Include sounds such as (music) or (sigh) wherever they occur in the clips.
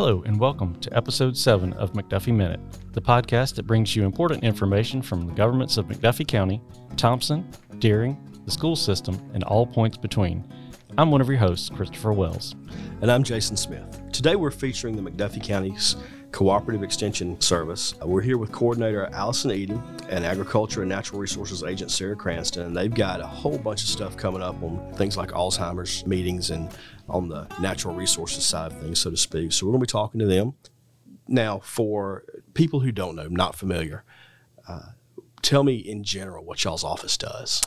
Hello, and welcome to episode 7 of McDuffie Minute, the podcast that brings you important information from the governments of McDuffie County, Thomson, Dearing, the school system, and all points between. I'm one of your hosts, Christopher Wells. And I'm Jason Smith. Today we're featuring the McDuffie County's Cooperative Extension Service. Uh, we're here with Coordinator Allison Eaddy and Agriculture and Natural Resources Agent Sarah Cranston. And they've got a whole bunch of stuff coming up on things like Alzheimer's meetings and on the natural resources side of things, so to speak. So we're going to be talking to them. Now, for people who don't know, not familiar, uh, tell me in general what y'all's office does.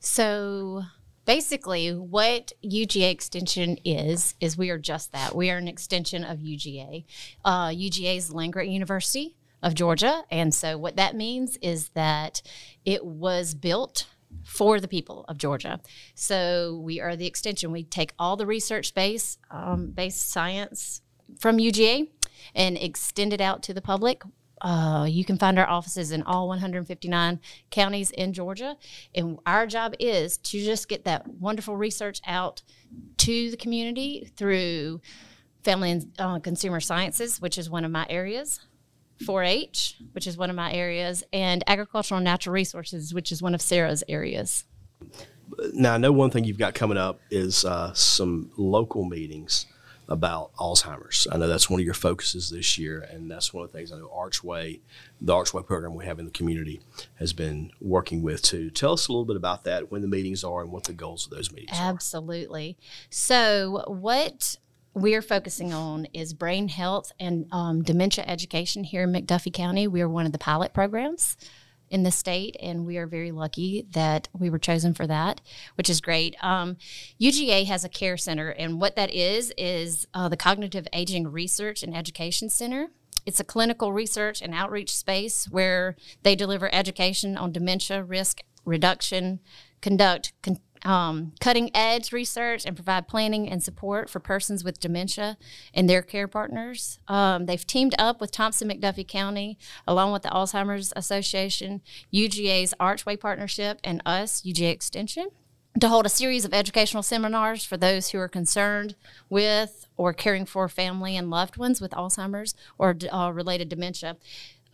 So basically what UGA extension is is we are just that. We are an extension of UGA. Uh, UGA is Land Grant University of Georgia, and so what that means is that it was built for the people of Georgia. So we are the extension. We take all the research base, um, based science from UGA and extend it out to the public uh, you can find our offices in all 159 counties in Georgia. And our job is to just get that wonderful research out to the community through family and uh, consumer sciences, which is one of my areas. 4 H, which is one of my areas, and agricultural and natural resources, which is one of Sarah's areas. Now, I know one thing you've got coming up is uh, some local meetings about Alzheimer's. I know that's one of your focuses this year, and that's one of the things I know Archway, the Archway program we have in the community, has been working with too. Tell us a little bit about that, when the meetings are, and what the goals of those meetings Absolutely. are. Absolutely. So, what we are focusing on is brain health and um, dementia education here in McDuffie County. We are one of the pilot programs in the state, and we are very lucky that we were chosen for that, which is great. Um, UGA has a care center, and what that is is uh, the Cognitive Aging Research and Education Center. It's a clinical research and outreach space where they deliver education on dementia risk reduction, conduct con- um, cutting edge research and provide planning and support for persons with dementia and their care partners. Um, they've teamed up with Thomson McDuffie County, along with the Alzheimer's Association, UGA's Archway Partnership, and us, UGA Extension. To hold a series of educational seminars for those who are concerned with or caring for family and loved ones with Alzheimer's or uh, related dementia.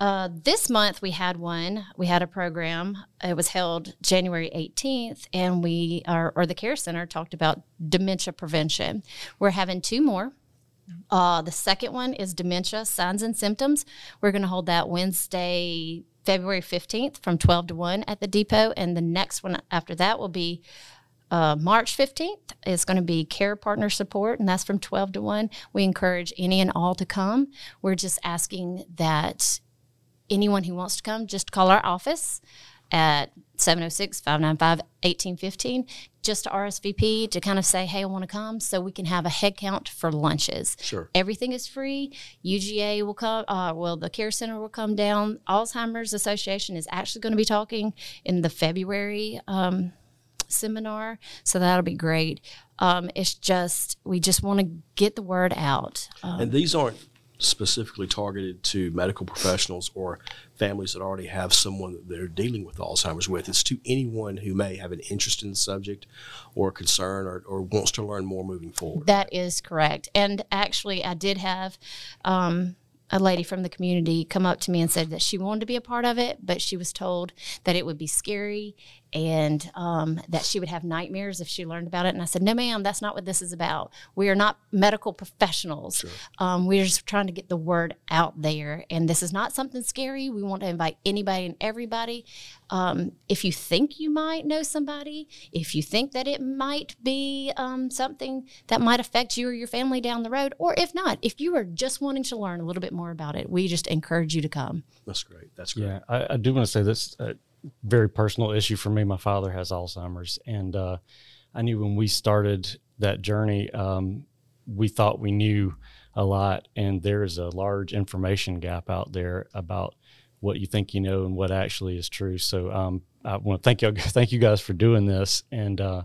Uh, this month we had one. We had a program. It was held January 18th, and we are, or the Care Center talked about dementia prevention. We're having two more. Uh, the second one is dementia signs and symptoms. We're going to hold that Wednesday, February 15th from 12 to 1 at the depot. And the next one after that will be uh, March 15th is going to be care partner support, and that's from 12 to 1. We encourage any and all to come. We're just asking that anyone who wants to come, just call our office at 706 595 1815 just to RSVP to kind of say, hey, I want to come so we can have a head count for lunches. Sure. Everything is free. UGA will come, uh, well, the Care Center will come down. Alzheimer's Association is actually going to be talking in the February um, seminar. So that'll be great. Um, it's just, we just want to get the word out. Um, and these aren't specifically targeted to medical professionals or families that already have someone that they're dealing with Alzheimer's with. It's to anyone who may have an interest in the subject or concern or, or wants to learn more moving forward. That is correct. And actually, I did have um, a lady from the community come up to me and said that she wanted to be a part of it, but she was told that it would be scary and um, that she would have nightmares if she learned about it. And I said, No, ma'am, that's not what this is about. We are not medical professionals. Sure. Um, we're just trying to get the word out there. And this is not something scary. We want to invite anybody and everybody. Um, if you think you might know somebody, if you think that it might be um, something that might affect you or your family down the road, or if not, if you are just wanting to learn a little bit more about it, we just encourage you to come. That's great. That's great. Yeah, I, I do want to say this. Uh, very personal issue for me. My father has Alzheimer's, and uh, I knew when we started that journey, um, we thought we knew a lot, and there is a large information gap out there about what you think you know and what actually is true. So um, I want to thank you, (laughs) thank you guys for doing this, and uh,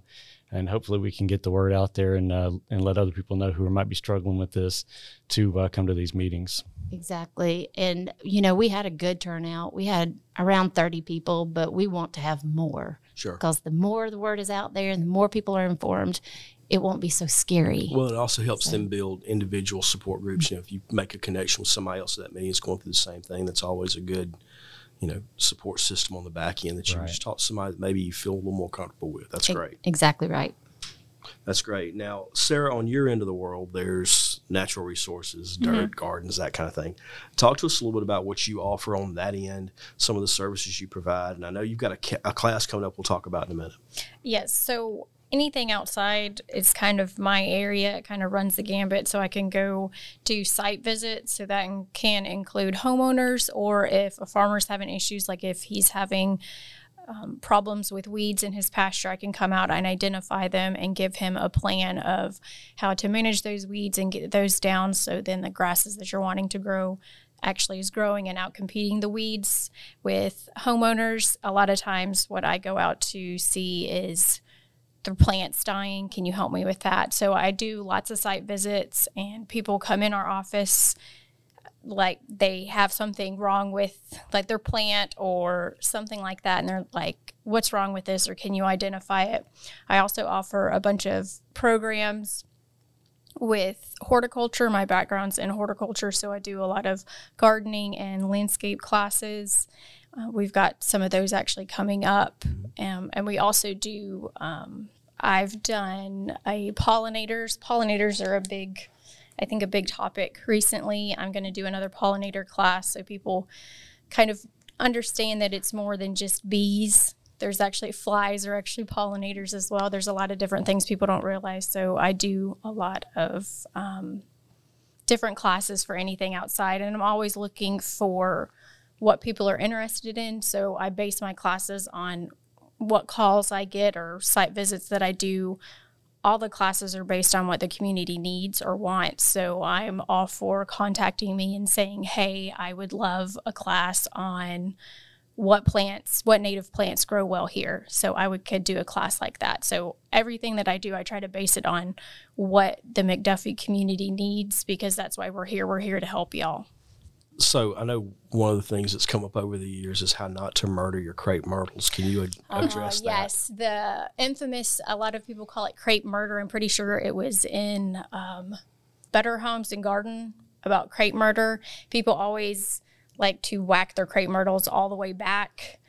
and hopefully we can get the word out there and uh, and let other people know who might be struggling with this to uh, come to these meetings. Exactly. And, you know, we had a good turnout. We had around 30 people, but we want to have more. Sure. Because the more the word is out there and the more people are informed, it won't be so scary. Well, it also helps them build individual support groups. You know, if you make a connection with somebody else that means going through the same thing, that's always a good, you know, support system on the back end that you Right. just talk to somebody that maybe you feel a little more comfortable with. That's E- great. Exactly right. That's great. Now, Sarah, on your end of the world, there's natural resources, mm-hmm. dirt, gardens, that kind of thing. Talk to us a little bit about what you offer on that end, some of the services you provide. And I know you've got a, a class coming up we'll talk about in a minute. Yes. So anything outside is kind of my area. It kind of runs the gambit. So I can go do site visits. So that can include homeowners or if a farmer's having issues, like if he's having um, problems with weeds in his pasture, I can come out and identify them and give him a plan of how to manage those weeds and get those down. So then the grasses that you're wanting to grow actually is growing and out competing the weeds with homeowners. A lot of times, what I go out to see is the plants dying. Can you help me with that? So I do lots of site visits, and people come in our office like they have something wrong with like their plant or something like that and they're like what's wrong with this or can you identify it? I also offer a bunch of programs with horticulture. My background's in horticulture so i do a lot of gardening and landscape classes. Uh, we've got some of those actually coming up. Um, and we also do um, i've done a pollinators. Pollinators are a big i think a big topic recently. I'm going to do another pollinator class so people kind of understand that it's more than just bees. There's actually flies are actually pollinators as well. There's a lot of different things people don't realize. So i do a lot of um, different classes for anything outside and i'm always looking for what people are interested in. So i base my classes on what calls i get or site visits that i do all the classes are based on what the community needs or wants. So I'm all for contacting me and saying, hey, I would love a class on what plants, what native plants grow well here. So I would could do a class like that. So everything that I do, I try to base it on what the McDuffie community needs because that's why we're here. We're here to help y'all. So I know one of the things that's come up over the years is how not to murder your crepe myrtles. Can you ad- address Uh, that? yes, the infamous, a lot of people call it crepe murder. I'm pretty sure it was in um, Better Homes and Garden about crepe murder. People always like to whack their crepe myrtles all the way back.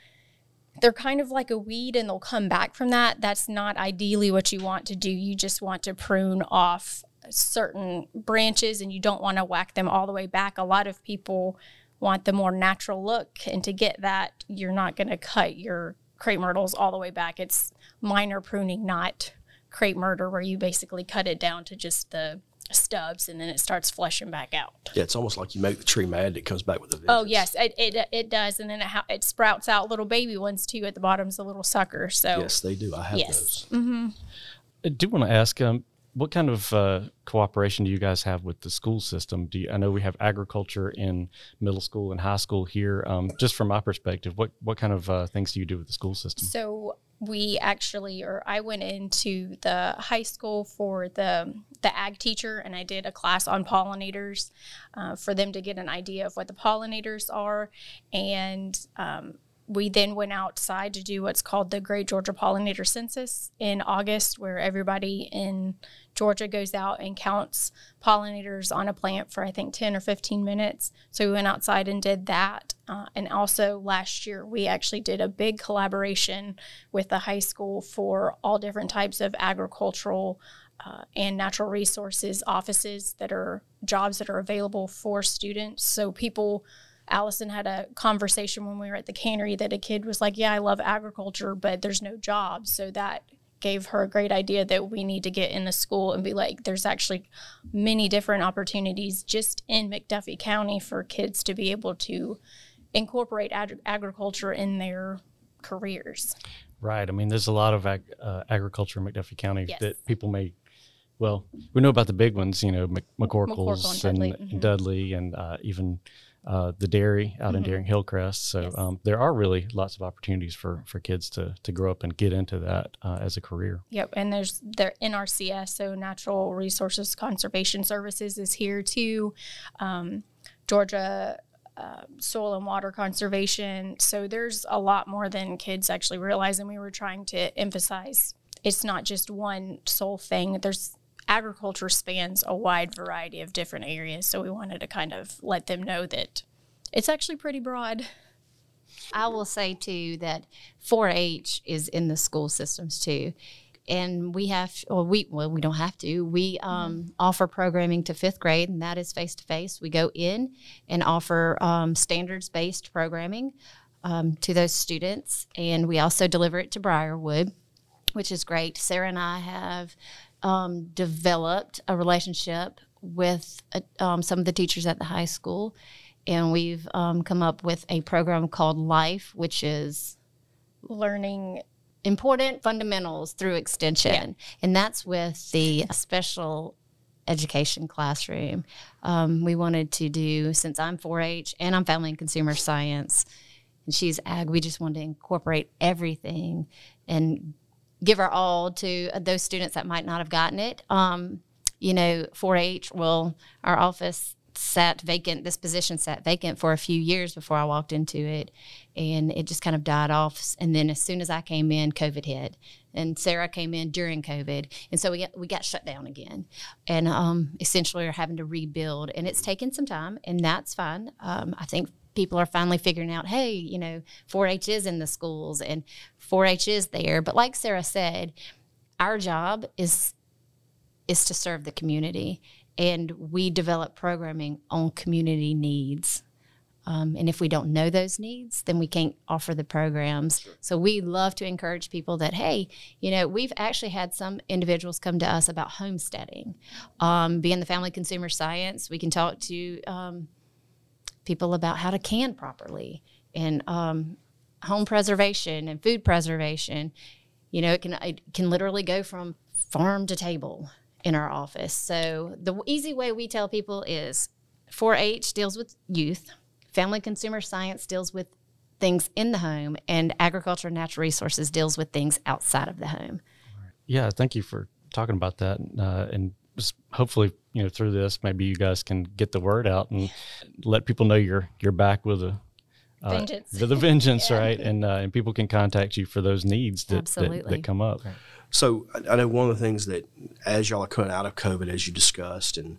They're kind of like a weed and they'll come back from that. That's not ideally what you want to do. You just want to prune off certain branches and you don't want to whack them all the way back. A lot of people want the more natural look, and to get that, you're not going to cut your crepe myrtles all the way back. It's minor pruning, not crepe murder, where you basically cut it down to just the stubs and then it starts flushing back out. Yeah, it's almost like you make the tree mad and it comes back with a Oh yes, it, it, it does, and then it, ha- it sprouts out little baby ones too at the bottom's a little sucker. So Yes, they do. I have Yes. those. I do want to ask, um, what kind of uh, cooperation do you guys have with the school system? Do you, I know we have agriculture in middle school and high school here. Um, just from my perspective, what what kind of uh, things do you do with the school system? So we actually, or I went into the high school for the the ag teacher, and I did a class on pollinators uh, for them to get an idea of what the pollinators are, and um, we then went outside to do what's called the Great Georgia Pollinator Census in August, where everybody in Georgia goes out and counts pollinators on a plant for I think 10 or 15 minutes. So we went outside and did that. Uh, and also last year, we actually did a big collaboration with the high school for all different types of agricultural uh, and natural resources offices that are jobs that are available for students. So people Allison had a conversation when we were at the cannery that a kid was like, Yeah, I love agriculture, but there's no jobs. So that gave her a great idea that we need to get in the school and be like, there's actually many different opportunities just in McDuffie County for kids to be able to incorporate ag- agriculture in their careers. Right. I mean, there's a lot of ag- uh, agriculture in McDuffie County Yes. that people may, well, we know about the big ones, you know, Mc- McCorkle McCorkles and and, Dudley, and mhm. Dudley and uh, even uh, the dairy out in Mhm. Dearing Hillcrest. So Yes. um, there are really lots of opportunities for, for kids to, to grow up and get into that uh, as a career. Yep, and there's their NRCS, so Natural Resources Conservation Services, is here too. Um, Georgia uh, soil and water conservation. So there's a lot more than kids actually realize, and we were trying to emphasize it's not just one sole thing. There's agriculture spans a wide variety of different areas, so we wanted to kind of let them know that it's actually pretty broad. I will say too that 4-H is in the school systems too, and we have well we well we don't have to we um, mm-hmm. offer programming to fifth grade and that is face to face. We go in and offer um, standards based programming um, to those students, and we also deliver it to Briarwood, which is great. Sarah and I have um, developed a relationship with uh, um, some of the teachers at the high school and we've um, come up with a program called Life, which is learning important fundamentals through extension, yeah. and that's with the special education classroom. Um, we wanted to do since I'm 4-H and I'm family and consumer science, and she's ag. We just wanted to incorporate everything and give our all to those students that might not have gotten it. Um, you know, 4-H. Well, our office sat vacant. This position sat vacant for a few years before I walked into it, and it just kind of died off. And then as soon as I came in, COVID hit, and Sarah came in during COVID, and so we got, we got shut down again, and um, essentially are having to rebuild. And it's taken some time, and that's fine. Um, I think people are finally figuring out, hey, you know, 4-H is in the schools and 4-H is there. But like Sarah said, our job is is to serve the community and we develop programming on community needs. Um, and if we don't know those needs, then we can't offer the programs. Sure. So we love to encourage people that, hey, you know, we've actually had some individuals come to us about homesteading. Um, being the family consumer science, we can talk to um, people about how to can properly and um, home preservation and food preservation. You know, it can it can literally go from farm to table in our office. So the easy way we tell people is 4-H deals with youth, family consumer science deals with things in the home, and agriculture and natural resources deals with things outside of the home. Yeah, thank you for talking about that, uh, and hopefully, you know, through this, maybe you guys can get the word out and let people know you're you're back with a uh, vengeance. the, the vengeance, (laughs) yeah. right? And uh, and people can contact you for those needs that, that, that, come up. So I know one of the things that, as y'all are coming out of COVID, as you discussed, and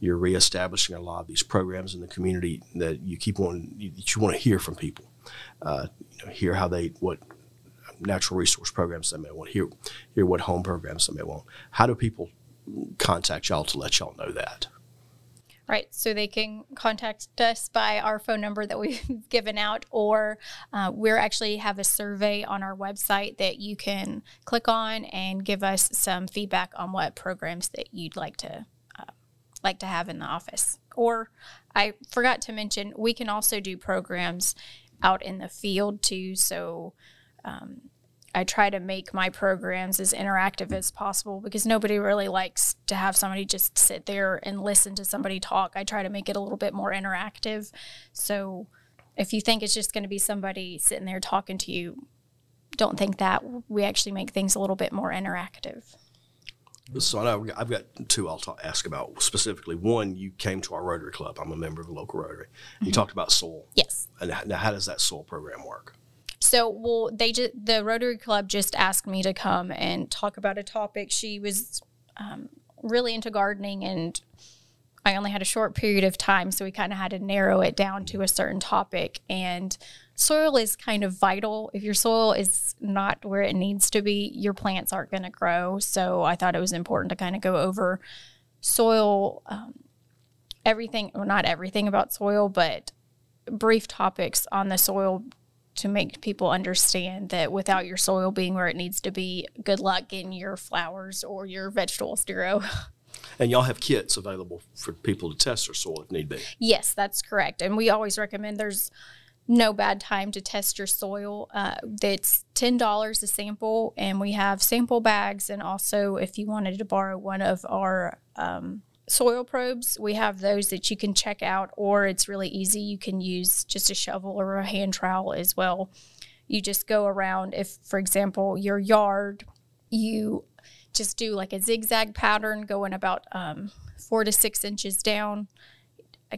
you're reestablishing a lot of these programs in the community that you keep on, that you want to hear from people, uh, you know, hear how they what natural resource programs they may want, hear hear what home programs they may want. How do people contact y'all to let y'all know that? Right. So they can contact us by our phone number that we've (laughs) given out, or uh, we actually have a survey on our website that you can click on and give us some feedback on what programs that you'd like to uh, like to have in the office. Or I forgot to mention, we can also do programs out in the field too. So um, I try to make my programs as interactive as possible because nobody really likes to have somebody just sit there and listen to somebody talk. I try to make it a little bit more interactive. So if you think it's just going to be somebody sitting there talking to you, don't think that. We actually make things a little bit more interactive. So I know I've got two I'll talk, ask about specifically. One, you came to our Rotary Club. I'm a member of the local Rotary. You mm-hmm. talked about soil. Yes. And now, how does that soil program work? So, well, they just the Rotary Club just asked me to come and talk about a topic. She was um, really into gardening, and I only had a short period of time, so we kind of had to narrow it down to a certain topic. And soil is kind of vital. If your soil is not where it needs to be, your plants aren't going to grow. So, I thought it was important to kind of go over soil. Um, everything, well, not everything about soil, but brief topics on the soil to make people understand that without your soil being where it needs to be, good luck getting your flowers or your vegetables to grow. (laughs) And y'all have kits available for people to test their soil if need be. Yes, that's correct. And we always recommend there's no bad time to test your soil. Uh, it's $10 a sample, and we have sample bags. And also, if you wanted to borrow one of our um, soil probes. We have those that you can check out, or it's really easy. You can use just a shovel or a hand trowel as well. You just go around, if, for example, your yard, you just do like a zigzag pattern going about um, four to six inches down.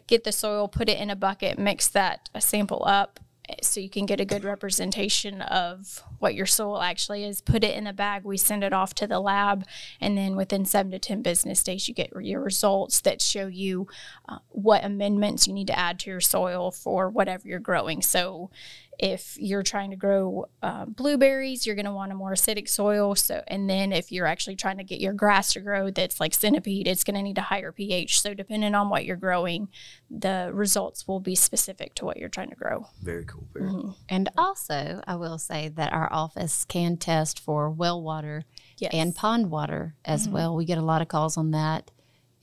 get the soil, put it in a bucket, mix that sample up so you can get a good representation of what your soil actually is. Put it in a bag. We send it off to the lab, and then within seven to ten business days, you get your results that show you uh, what amendments you need to add to your soil for whatever you're growing. So if you're trying to grow uh, blueberries, you're going to want a more acidic soil. So, and then if you're actually trying to get your grass to grow, that's like centipede, it's going to need a higher pH. So, depending on what you're growing, the results will be specific to what you're trying to grow. Very cool. Very Mm-hmm. cool. And also, I will say that our office can test for well water Yes. and pond water as well. We get a lot of calls on that.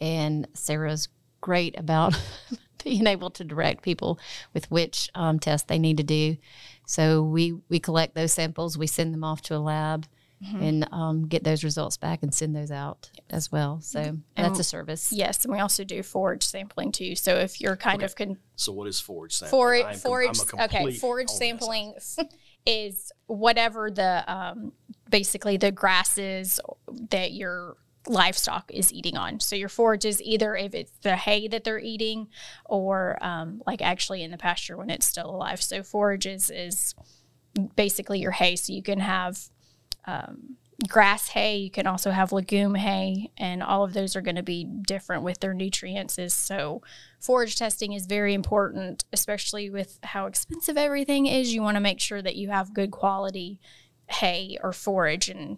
And Sarah's great about (laughs) being able to direct people with which um, test they need to do. So we, we collect those samples, we send them off to a lab. And um, get those results back and send those out as well. So that's a service. Yes, and we also do forage sampling too. So if you're kind of con- So what is forage sampling? forage, I'm com- forage, I'm okay, forage sampling is whatever the um, basically the grasses that your livestock is eating on. So your forage is either if it's the hay that they're eating, or um, like actually in the pasture when it's still alive. So forages is basically your hay. So you can have grass hay. You can also have legume hay, and all of those are going to be different with their nutrients. Is so forage testing is very important, especially with how expensive everything is. You want to make sure that you have good quality hay or forage, and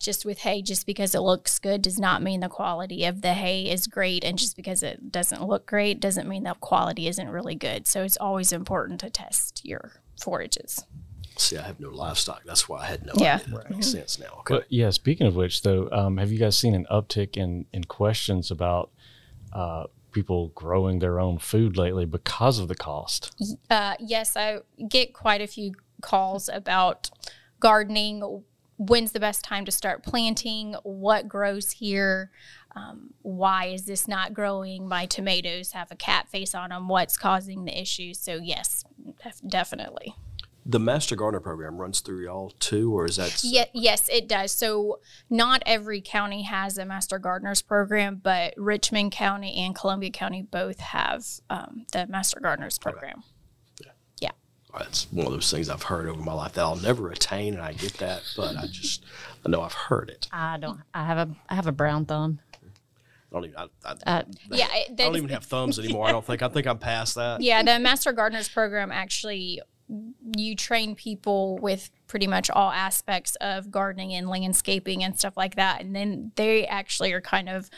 just with hay, just because it looks good does not mean the quality of the hay is great, and just because it doesn't look great doesn't mean the quality isn't really good. So it's always important to test your forages. See, I have no livestock. That's why I had no Yeah. idea. That makes sense now. Okay. But yeah, speaking of which, though, um, have you guys seen an uptick in in questions about uh, people growing their own food lately because of the cost? Uh, yes, I get quite a few calls about gardening. When's the best time to start planting? What grows here? Um, why is this not growing? My tomatoes have a cat face on them. What's causing the issue? So, yes, def- definitely. the Master Gardener program runs through y'all too, or is that? Yeah, yes, it does. So, not every county has a Master Gardeners program, but Richmond County and Columbia County both have um, the Master Gardeners program. That's one of those things I've heard over my life that I'll never attain, and I get that, but I just I know I've heard it. I don't. I have a. I have a brown thumb. I don't even. I, I, Uh, Yeah, I don't even have thumbs anymore. I don't think. I think I'm past that. (laughs) Yeah, the Master Gardeners program actually you train people with pretty much all aspects of gardening and landscaping and stuff like that, and then they actually are kind of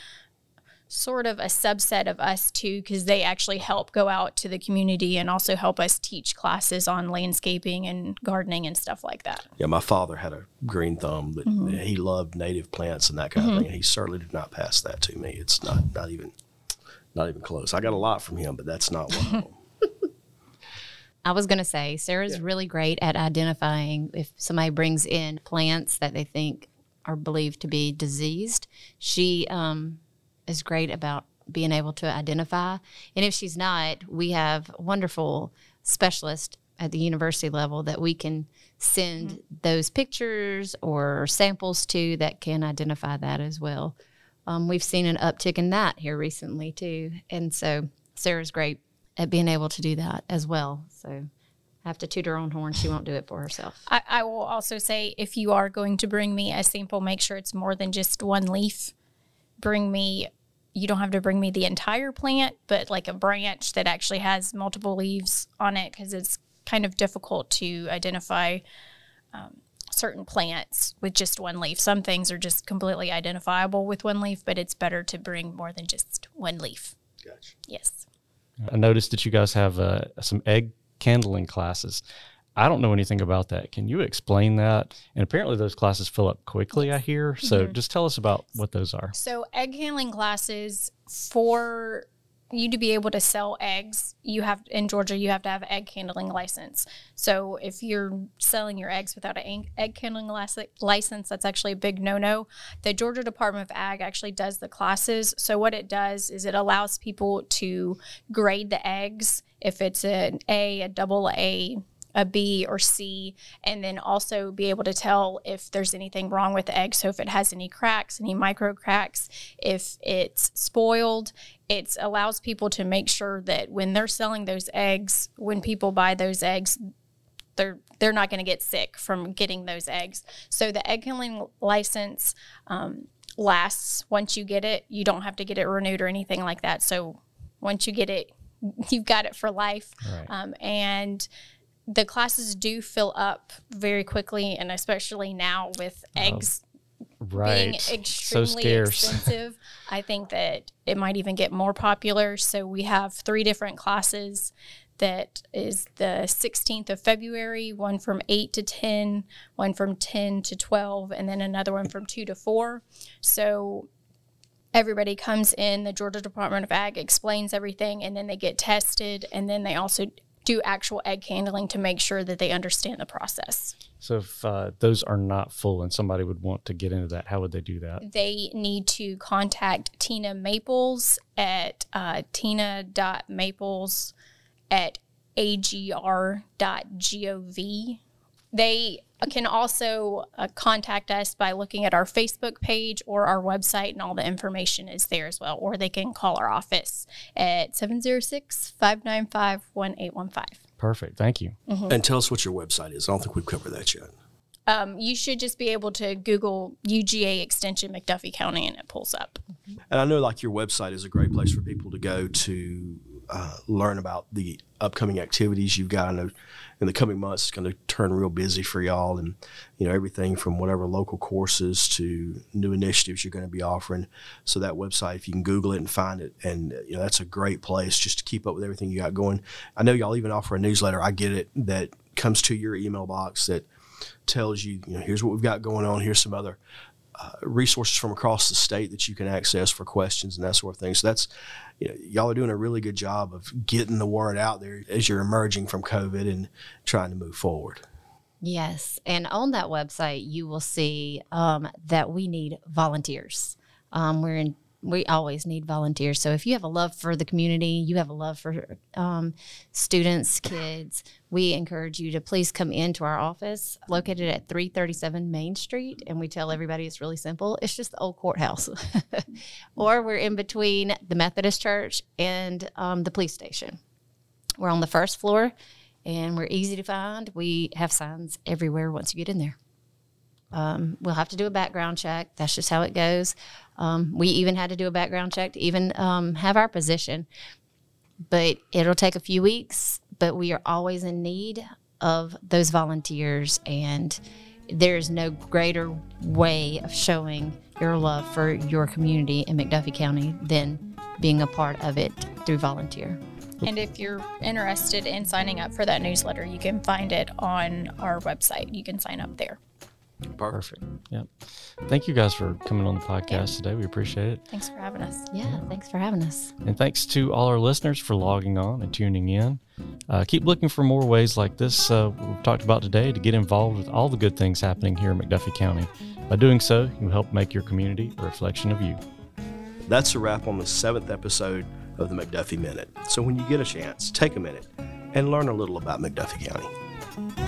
sort of a subset of us too because they actually help go out to the community and also help us teach classes on landscaping and gardening and stuff like that. Yeah, my father had a green thumb that Mm-hmm. he loved native plants and that kind of thing. And he certainly did not pass that to me. It's not not even not even close. I got a lot from him, but that's not one of them. (laughs) I was going to say Sarah's really great at identifying if somebody brings in plants that they think are believed to be diseased. She um, is great about being able to identify. And if she's not, we have wonderful specialists at the university level that we can send those pictures or samples to that can identify that as well. Um, we've seen an uptick in that here recently too. And so Sarah's great at being able to do that as well. So I have to toot her own horn. She won't do it for herself. I, I will also say if you are going to bring me a sample, make sure it's more than just one leaf. Bring me, you don't have to bring me the entire plant, but like a branch that actually has multiple leaves on it because it's kind of difficult to identify um, certain plants with just one leaf. Some things are just completely identifiable with one leaf, but it's better to bring more than just one leaf. Gotcha. Yes. I noticed that you guys have uh, some egg candling classes. I don't know anything about that. Can you explain that? And apparently, those classes fill up quickly. I hear. So, mm-hmm. just tell us about what those are. So, egg handling classes for you to be able to sell eggs, you have in Georgia, you have to have an egg handling license. So, if you're selling your eggs without an egg- egg handling license, that's actually a big no no. The Georgia Department of Ag actually does the classes. So, what it does is it allows people to grade the eggs if it's an A, a double A, a B or C, and then also be able to tell if there's anything wrong with the egg. So if it has any cracks, any micro cracks, if it's spoiled, it allows people to make sure that when they're selling those eggs, when people buy those eggs, they're they're not going to get sick from getting those eggs. So the egg handling license um, lasts once you get it. You don't have to get it renewed or anything like that. So once you get it, (laughs) you've got it for life. Right. Um, and the classes do fill up very quickly, and especially now with oh, eggs. right. being extremely so (laughs) expensive, I think that it might even get more popular. So we have three different classes that is the 16th of February, one from 8 to 10, one from 10 to 12, and then another one from 2 to 4. So everybody comes in, the Georgia Department of Ag explains everything, and then they get tested, and then they also do actual egg handling to make sure that they understand the process. So, if uh, those are not full and somebody would want to get into that, how would they do that? They need to contact Tina Maples at uh, tina.maples at agr.gov. They can also uh, contact us by looking at our Facebook page or our website, and all the information is there as well. Or they can call our office at 706 595 1815. Perfect. Thank you. Mm-hmm. And tell us what your website is. I don't think we've covered that yet. Um, you should just be able to Google UGA extension McDuffie County and it pulls up. And I know like your website is a great place for people to go to uh, learn about the upcoming activities you've got. I know in the coming months it's going to turn real busy for y'all, and you know everything from whatever local courses to new initiatives you're going to be offering. So that website, if you can Google it and find it, and you know that's a great place just to keep up with everything you got going. I know y'all even offer a newsletter. I get it that comes to your email box that tells you, you know, here's what we've got going on. Here's some other resources from across the state that you can access for questions and that sort of thing. So that's, you know, y'all are doing a really good job of getting the word out there as you're emerging from COVID and trying to move forward. Yes. And on that website, you will see um, that we need volunteers. Um, we're in we always need volunteers. So if you have a love for the community, you have a love for um, students, kids, we encourage you to please come into our office located at 337 Main Street. And we tell everybody it's really simple. It's just the old courthouse. (laughs) or we're in between the Methodist Church and um, the police station. We're on the first floor and we're easy to find. We have signs everywhere once you get in there. Um, we'll have to do a background check. That's just how it goes. Um, we even had to do a background check to even um, have our position. But it'll take a few weeks, but we are always in need of those volunteers. And there's no greater way of showing your love for your community in McDuffie County than being a part of it through volunteer. And if you're interested in signing up for that newsletter, you can find it on our website. You can sign up there. Perfect. Yeah. Thank you guys for coming on the podcast yeah. today. We appreciate it. Thanks for having us. Yeah, yeah, thanks for having us. And thanks to all our listeners for logging on and tuning in. Uh, keep looking for more ways like this uh, we've talked about today to get involved with all the good things happening here in McDuffie County. By doing so, you help make your community a reflection of you. That's a wrap on the seventh episode of the McDuffie Minute. So when you get a chance, take a minute and learn a little about McDuffie County.